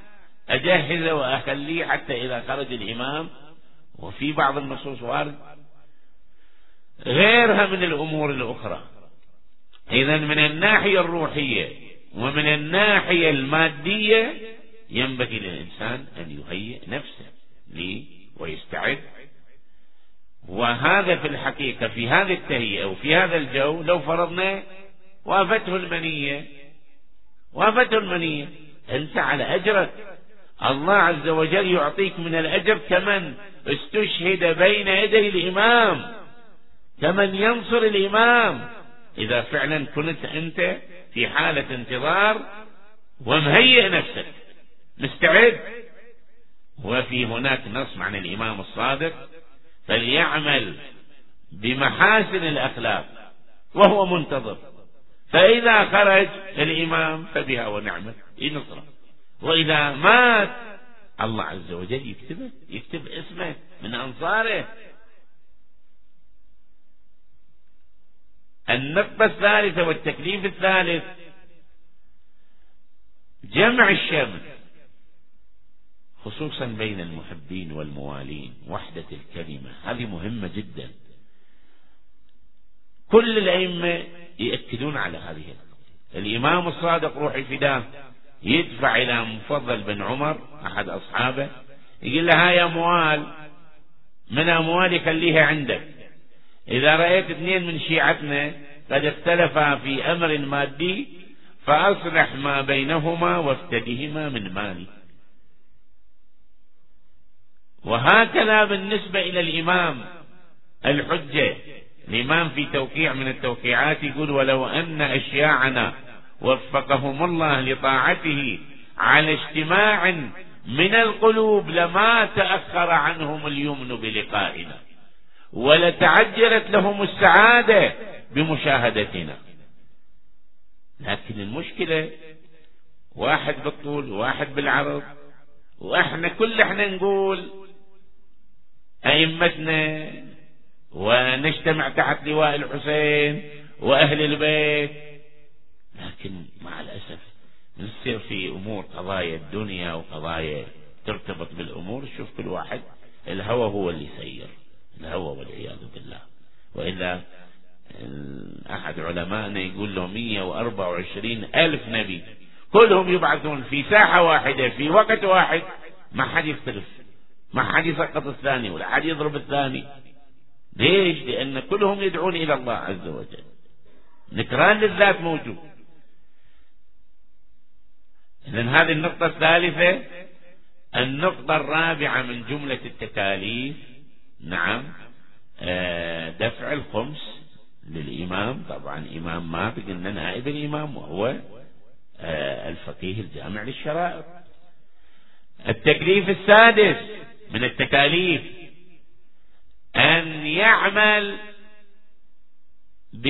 أجهزه وأخليه حتى إذا خرج الإمام. وفي بعض النصوص وارد غيرها من الأمور الأخرى. إذا من الناحية الروحية ومن الناحية المادية ينبغي للإنسان أن يهيئ نفسه لي ويستعد. وهذا في الحقيقة في هذه التهيئة وفي هذا الجو لو فرضنا وأفته المنية وأفته المنية أنت على أجرك. الله عز وجل يعطيك من الأجر كمن استشهد بين يدي الإمام كمن ينصر الإمام. إذا فعلا كنت أنت في حالة انتظار ومهيئ نفسك مستعد. وفي هناك نص عن الإمام الصادق فليعمل بمحاسن الأخلاق وهو منتظر. فإذا خرج الإمام فبها ونعمت ينصره وإذا مات الله عز وجل يكتبه يكتب اسمه من أنصاره. النقطة الثالثة والتكليف الثالث. جمع الشمل خصوصا بين المحبين والموالين وحدة الكلمة هذه مهمة جدا. كل الأئمة يأكدون على هذه الإمام الصادق روحي فداه يدفع إلى مفضل بن عمر أحد أصحابه يقول له هاي أموال من أموالي خليها عندك؟ إذا رأيت اثنين من شيعتنا قد اختلفا في أمر مادي فأصلح ما بينهما وافتدهما من مالي. وهكذا بالنسبة إلى الإمام الحجة. الإمام في توقيع من التوقيعات يقول ولو أن أشياعنا وفقهم الله لطاعته على اجتماع من القلوب لما تأخر عنهم اليمن بلقائنا ولتعجلت لهم السعادة بمشاهدتنا. لكن المشكلة واحد بالطول وواحد بالعرض وإحنا كل إحنا نقول أئمتنا ونجتمع تحت لواء الحسين وأهل البيت لكن مع الأسف نصير في أمور قضايا الدنيا وقضايا ترتبط بالأمور. شوف كل واحد الهوى هو اللي يسير الهوى والعياذ بالله. وإلا أحد علمائنا يقول له 124 ألف نبي كلهم يبعثون في ساحة واحدة في وقت واحد. ما حد يختلف ما حد يسقط الثاني ولا حد يضرب الثاني. ليش؟ لأن كلهم يدعون إلى الله عز وجل. نكران للذات موجود. إذن هذه النقطة الثالثة النقطة الرابعة من جملة التكاليف نعم آه، دفع الخمس للإمام. طبعا إمام ما قلنا نائب الإمام وهو آه، الفقيه الجامع للشرائع. التكليف السادس من التكاليف أن يعمل ب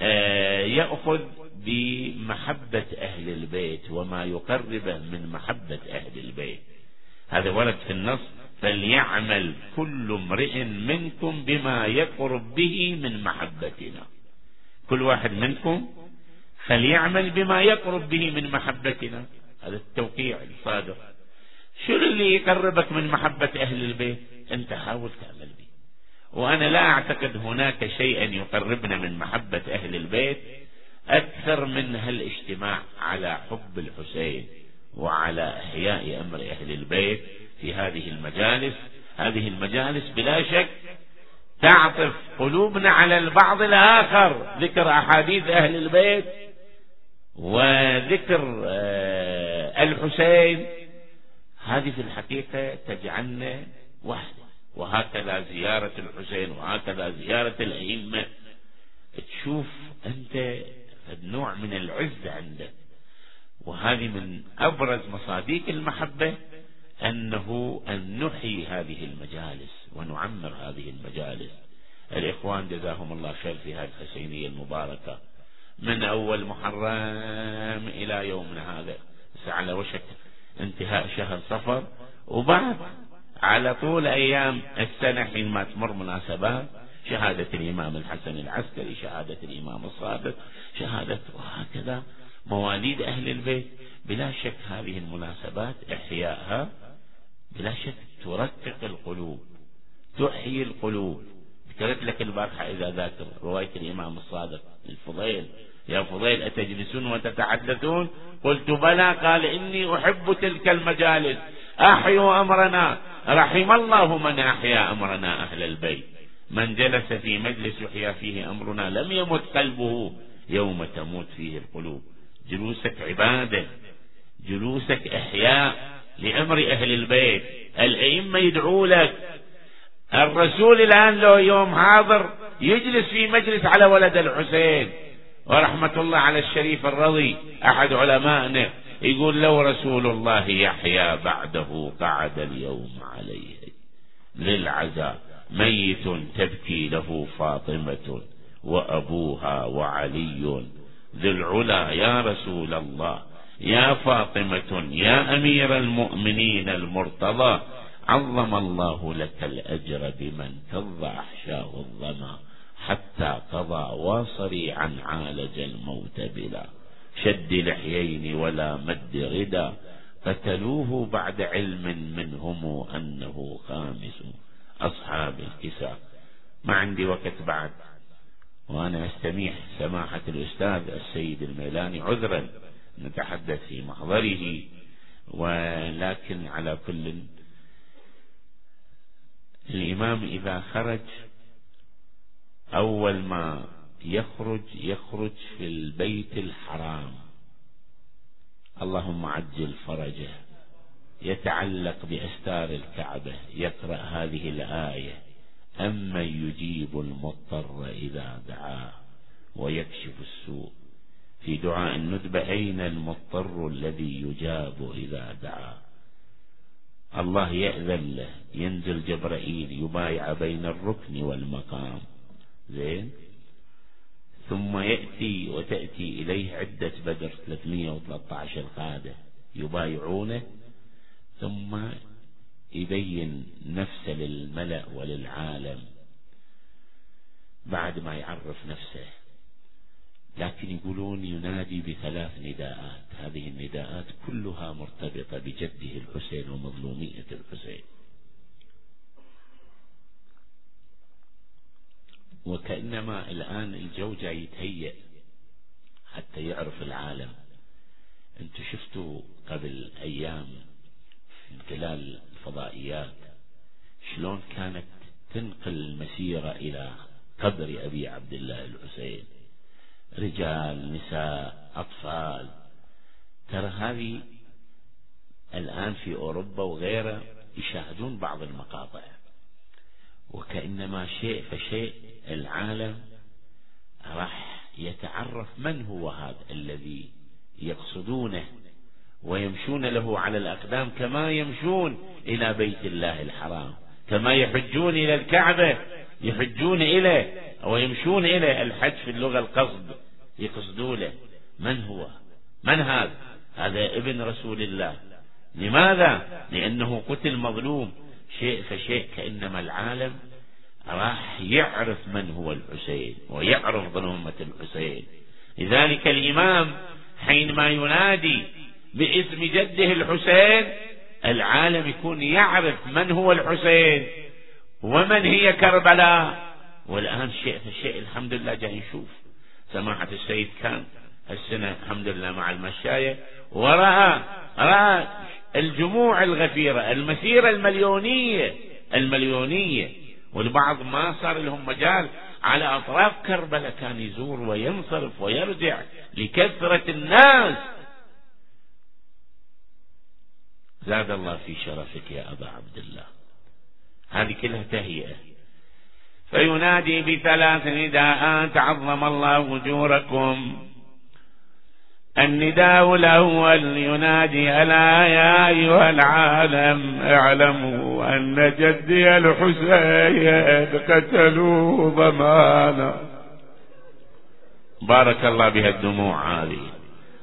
آه، يأخذ بمحبة أهل البيت وما يقربه من محبة أهل البيت. هذا ورد في النص فليعمل كل امرئ منكم بما يقرب به من محبتنا. كل واحد منكم فليعمل بما يقرب به من محبتنا. هذا التوقيع الصادق. شو اللي يقربك من محبة أهل البيت؟ أنت حاول تعمل به. وأنا لا أعتقد هناك شيئا يقربنا من محبة أهل البيت أكثر من هالاجتماع على حب الحسين وعلى إحياء أمر أهل البيت في هذه المجالس. هذه المجالس بلا شك تعطف قلوبنا على البعض الآخر ذكر أحاديث أهل البيت وذكر آه، الحسين. هذه في الحقيقة تجعلنا وحدة. وهكذا زيارة الحسين وهكذا زيارة الأئمة. تشوف أنت نوع من العزة عندك وهذه من أبرز مصاديق المحبة أنه أن نحيي هذه المجالس ونعمر هذه المجالس. الإخوان جزاهم الله خير في هذه الحسينية المباركة. من أول محرم إلى يومنا هذا. على وشك. انتهاء شهر صفر. وبعد على طول أيام السنة حينما تمر مناسبات. شهادة الإمام الحسن العسكري شهادة الإمام الصادق شهادة وهكذا. مواليد أهل البيت بلا شك هذه المناسبات إحيائها بلا شك ترقق القلوب تحيي القلوب. ذكرت لك البارحة إذا ذاكر رواية الإمام الصادق الفضيل يا فضيل أتجلسون وتتحدثون؟ قلت بلى. قال إني أحب تلك المجالس أحيوا أمرنا. رحم الله من أحيا أمرنا أهل البيت. من جلس في مجلس يحيا فيه أمرنا لم يمت قلبه يوم تموت فيه القلوب. جلوسك عبادة جلوسك إحياء لأمر أهل البيت. الأئمة يدعوا لك. الرسول الآن لو يوم حاضر يجلس في مجلس على ولد الحسين. ورحمة الله على الشريف الرضي أحد علمائنا يقول لو رسول الله يحيا بعده قعد اليوم عليه للعزاء. ميت تبكي له فاطمة وأبوها وعلي. ذو العلا يا رسول الله يا فاطمة يا أمير المؤمنين المرتضى عظم الله لك الأجر بمن كظ أحشاه الظما حتى قضى وصريعا عالج الموت بلا. شد لحيين ولا مد غدا قتلوه بعد علم منهم أنه خامس. أصحاب الكساء. ما عندي وقت بعد. وأنا أستميح سماحة الأستاذ السيد الميلاني عذرا. نتحدث في محضره. ولكن على كل الإمام إذا خرج أول ما يخرج يخرج في البيت الحرام. اللهم عجل فرجه. يتعلق بأستار الكعبة يقرأ هذه الآية. أمن يجيب المضطر إذا دعاه ويكشف السوء. في دعاء الندبة أين المضطر الذي يجاب إذا دعاه الله يأذن له. ينزل جبرائيل يبايع بين الركن والمقام. زين؟ ثم يأتي وتأتي إليه عدة بدر 313 قادة يبايعونه ثم يبين نفسه للملأ وللعالم بعد ما يعرف نفسه. لكن يقولون ينادي بثلاث نداءات. هذه النداءات كلها مرتبطة بجده الحسين ومظلومية الحسين. وكأنما الآن الجو جاي يتهيأ حتى يعرف العالم. أنتم شفتوا قبل أيام من خلال الفضائيات. شلون كانت تنقل المسيرة إلى قبر أبي عبد الله الحسين؟ رجال نساء أطفال. ترى هذه الآن في أوروبا وغيرها يشاهدون بعض المقاطع. وكأنما شيء فشيء العالم راح يتعرف من هو هذا الذي يقصدونه. ويمشون له على الأقدام كما يمشون إلى بيت الله الحرام كما يحجون إلى الكعبة يحجون إليه ويمشون إليه الحج في اللغة القصد يقصدوا له. من هو؟ من هذا؟ هذا ابن رسول الله. لماذا؟ لأنه قتل مظلوم. شيء فشيء كأنما العالم راح يعرف من هو الحسين ويعرف ظلمة الحسين. لذلك الإمام حينما ينادي باسم جده الحسين العالم يكون يعرف من هو الحسين ومن هي كربلاء. والآن شيء فشيء الحمد لله جاي نشوف. سماحة السيد كان السنة الحمد لله مع المشاية. ورأى رأى الجموع الغفيرة المسيرة المليونية المليونية. والبعض ما صار لهم مجال. على أطراف كربلاء كان يزور وينصرف ويرجع لكثرة الناس. زاد الله في شرفك يا أبا عبد الله. هذه كلها تهيئة. فينادي بثلاث نداءات عظم الله أجوركم. النداء الأول ينادي ألا يا أيها العالم اعلموا أن جدي الحسين قتلوا ضمانا. بارك الله بها الدموع هذه.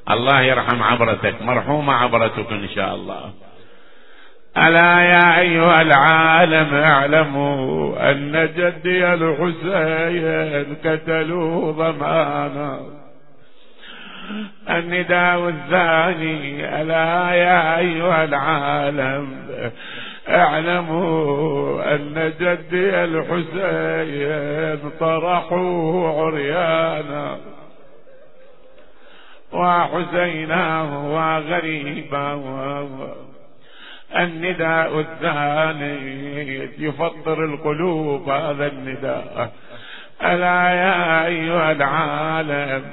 الله يرحم عبرتك مرحومة عبرتك إن شاء الله. ألا يا أيها العالم اعلموا أن جدي الحسين قتلوا ضمانا. النداء الثاني ألا يا أيها العالم اعلموا أن جدي الحسين طرحوه عريانا. وحسينا وغريبا النداء الثاني يفطر القلوب هذا النداء. ألا يا أيها العالم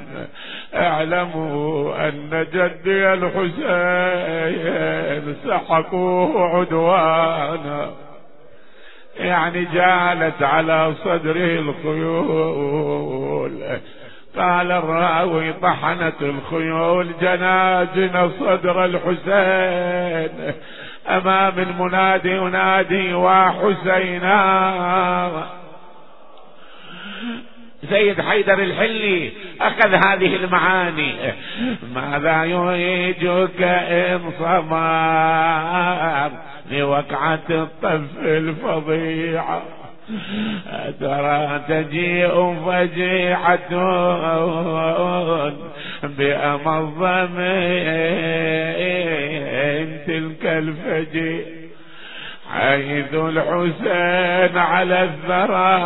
اعلموا أن جدي الحسين سحقوه عدوانا. يعني جالت على صدره الخيول. قال الراوي طحنت الخيول جناجن صدر الحسين. أمام المنادي ينادي وحسينا. سيد حيدر الحلي أخذ هذه المعاني. ماذا يهيجك إن صمر لوقعة الطف الفظيعة ترى تجيء فجيعة بأمظ من تلك الفجيع حيث الحسين على الثرى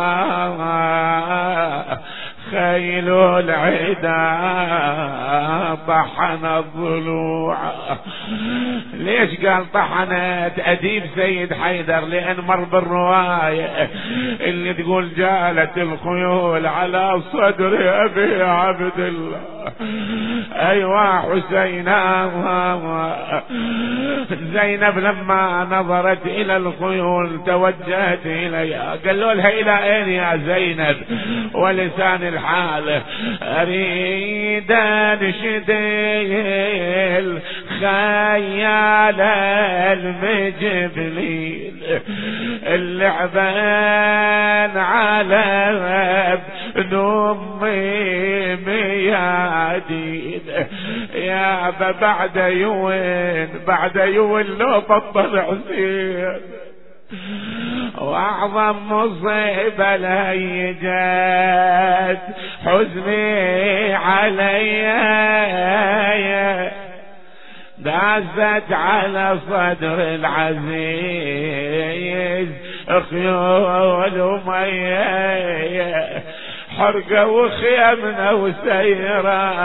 خيل العدا طحن الضلوع. ليش قال طحنت؟ أديب سيد حيدر لأن مر بالرواية اللي تقول جالت الخيول على صدر أبي عبد الله. ايوا حسينا زينب لما نظرت إلى الخيول توجهت إليها. قالوا لها إلى أين يا زينب؟ ولسان الحال أريد انشد الخيال المجبلين. اللعبان على نمي ميادين. يا بعد يوين بعد يوين لو بطل حسين وأعظم مصيبة لهي جات حزني علي. دازت على صدر العزيز. خيول ميه حرقة وخيمنا وسيرة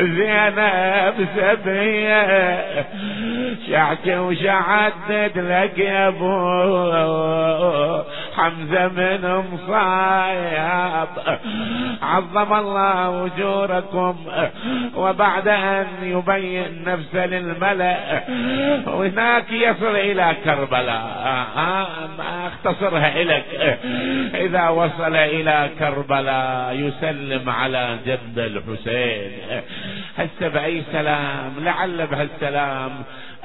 زينب سبية. شعتي وشعدد لك يا أبو حمزة من مصايب. عظم الله أجوركم وبعد أن يبين نفسه للملأ. هناك يصل إلى كربلاء. أختصرها لك إذا وصل إلى كربلاء يسلم على جد الحسين. هسه بأي سلام لعل بهالسلام.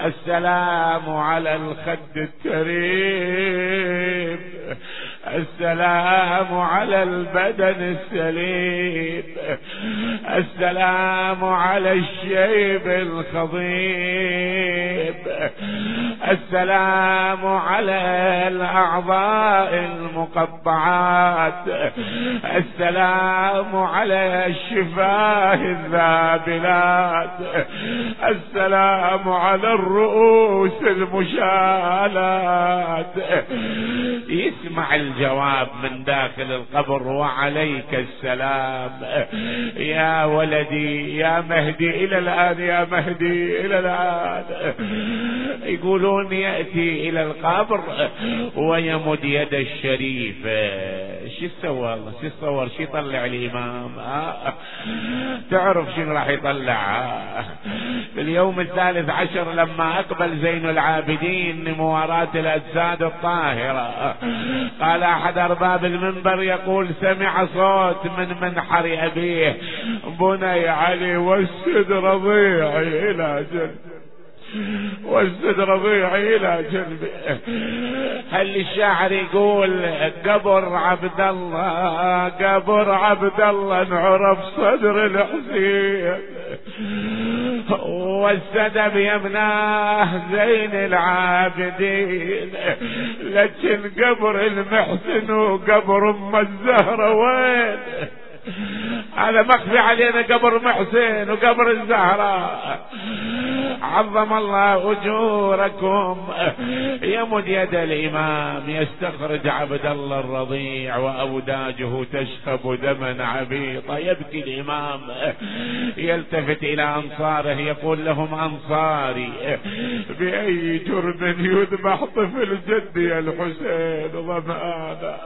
السلام على الخد الكريم. السلام على البدن السليم. السلام على الشيب الخضيب. السلام على الأعضاء المقطعات. [laughs] السلام على الشفاه الذابلات. السلام على الرؤوس المشالات. يسمع الجواب من داخل القبر وعليك السلام. يا ولدي يا مهدي إلى الآن يا مهدي إلى الآن. يقولون يأتي إلى القبر ويمد يد الشريفه شو سوى الله شو صور شو يطلع الامام آه. تعرف شنو راح يطلع؟ في اليوم الثالث عشر لما أقبل زين العابدين مواراة الأجساد الطاهرة. قال أحد أرباب المنبر يقول سمع صوت من منحر أبيه بني علي وسد رضيعي إلى جنب. واسد رضيعي إلى جنبي هل الشاعر يقول قبر عبد الله قبر عبد الله انعرف صدر الحسين. والسدب يمناه زين العابدين. لكن قبر المحسن وقبر أم الزهرة وين؟ هذا مخفي علينا قبر محسن وقبر الزهراء عظم الله أجوركم. يمد يد الإمام يستخرج عبد الله الرضيع وأوداجه تشخب دما عبيطا يبكي الإمام يلتفت إلى أنصاره يقول لهم أنصاري بأي جرم يذبح طفل جدي الحسين ضمانا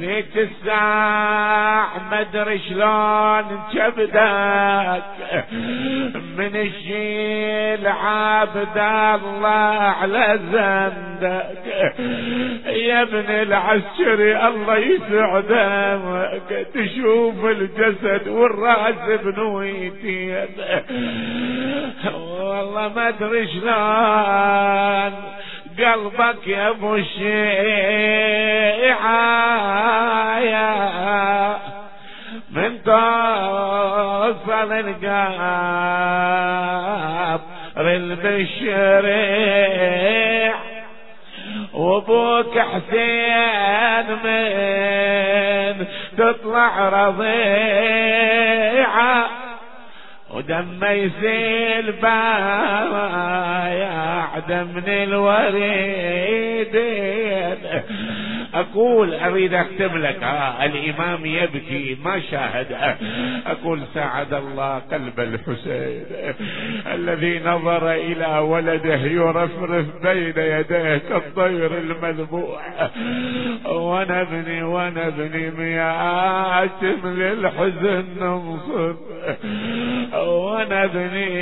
ذيك الساعة. مدري شلون كبدك من الشيل عبد الله على زندك يا ابن العسكري الله يسعدك. تشوف الجسد والرأس بنويتين والله ما أدري شلون. قلبك يا أبو الشيعة من توصل القاب البشريع وأبوك حسين من تطلع رضيعه ودم يسيل بايع دم الوريدين أقول أريد اختم لك. آه الإمام يبكي ما شاهد. أقول ساعد الله قلب الحسين. الذي نظر إلى ولده يرفرف بين يديه كالطير المذبوح. وأنا ابني وأنا ابني مياتم للحزن ننصر. وأنا ابني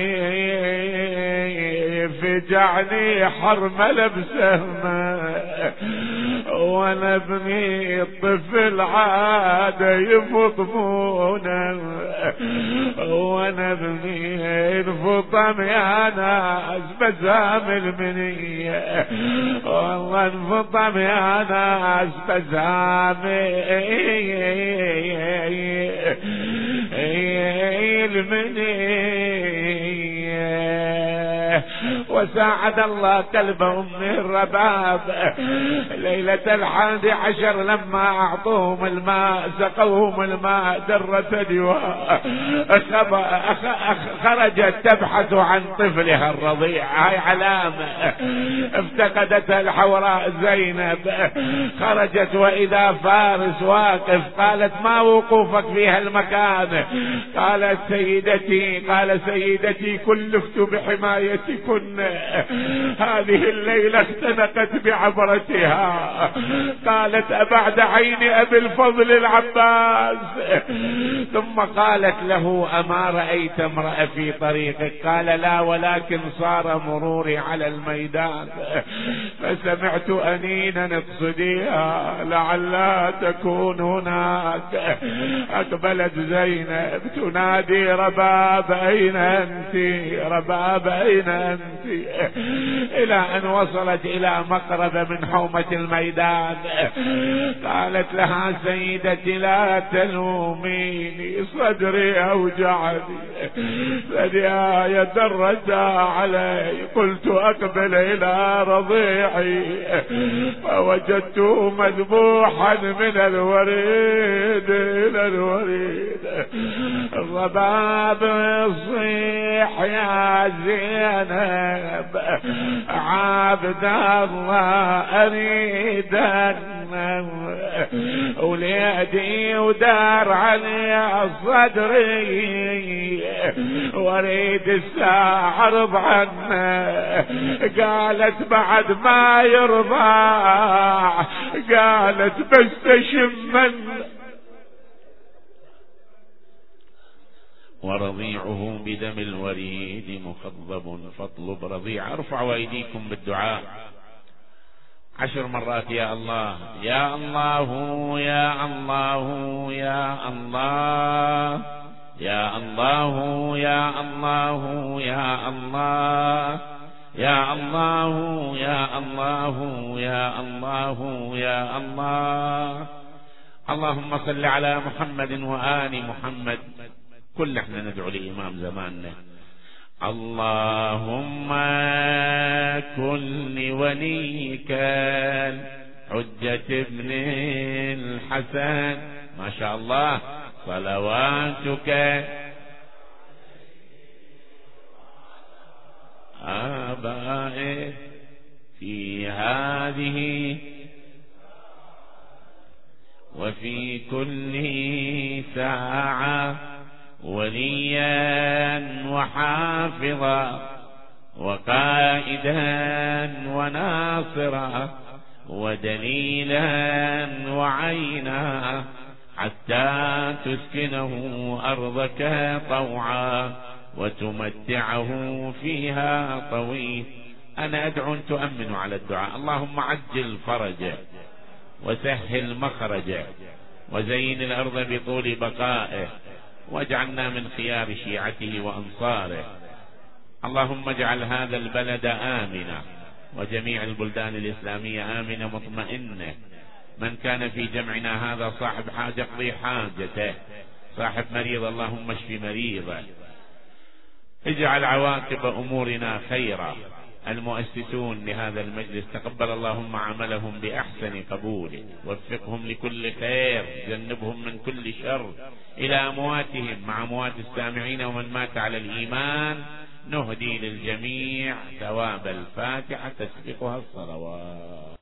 فجعني حرمل بسهمه وأنا ابني الطفل عاد يفطمونه وأنا ابني انفطم يا ناس بزامل مني والله انفطم يا ناس بزامل [laughs] وساعد الله كلب أم الرباب. ليلة الحادي عشر لما أعطوهم الماء سقوهم الماء درة دواء. خرجت تبحث عن طفلها الرضيع. هاي علامة. افتقدتها الحوراء زينب. خرجت وإذا فارس واقف قالت ما وقوفك في هالمكان؟ قالت سيدتي قال سيدتي كلفت بحمايتكن. هذه الليلة اختنقت بعبرتها. قالت أبعد عين أبي الفضل العباس. ثم قالت له أما رأيت امرأة في طريقك؟ قال لا ولكن صار مروري على الميدان. فسمعت أنينا اقصديها لعلها تكون هناك. أقبلت زينب تنادي رباب أين أنت؟ رباب أين أنت. إلى أن وصلت إلى مقربة من حومة الميدان. قالت لها سيدتي لا تلوميني. صدري أوجعني. فدياي درجا علي. قلت أقبل إلى رضيعي. فوجدته مذبوحا من الوريد إلى الوريد. الرباب صيح يا زينب عبد الله أريد وليدي ودار علي صدري. وأريد الساعة عنه قالت بعد ما يرضى قالت بس تشمن ورضيعه بدم الوريد مخضب فاطلب رضيع ارفعوا ايديكم بالدعاء عشر مرات يا الله يا الله يا الله يا الله يا الله يا الله يا الله يا الله يا الله يا الله يا الله اللهم صل على محمد وآل محمد كل إحنا ندعو لإمام زماننا. اللهم كن لوليك حجة ابن الحسن. ما شاء الله. صلواتك. آبائه في هذه وفي كل ساعة. وليا وحافظا وقائدا وناصرا ودليلا وعينا حتى تسكنه أرضك طوعا وتمتعه فيها طويل أنا أدعو أن تؤمنوا على الدعاء. اللهم عجل فرجه وسهل مخرجه وزين الأرض بطول بقائه. واجعلنا من خيار شيعته وأنصاره. اللهم اجعل هذا البلد آمنا وجميع البلدان الإسلامية آمنة مطمئنة من كان في جمعنا هذا صاحب حاجة اقضي حاجته. صاحب مريض اللهم اشف مريضه. اجعل عواقب أمورنا خيرا. المؤسسون لهذا المجلس تقبل اللهم عملهم بأحسن قبول. وفقهم لكل خير جنبهم من كل شر. إلى أمواتهم مع أموات السامعين ومن مات على الإيمان نهدي للجميع ثواب الفاتحة تسبقها الصلوات.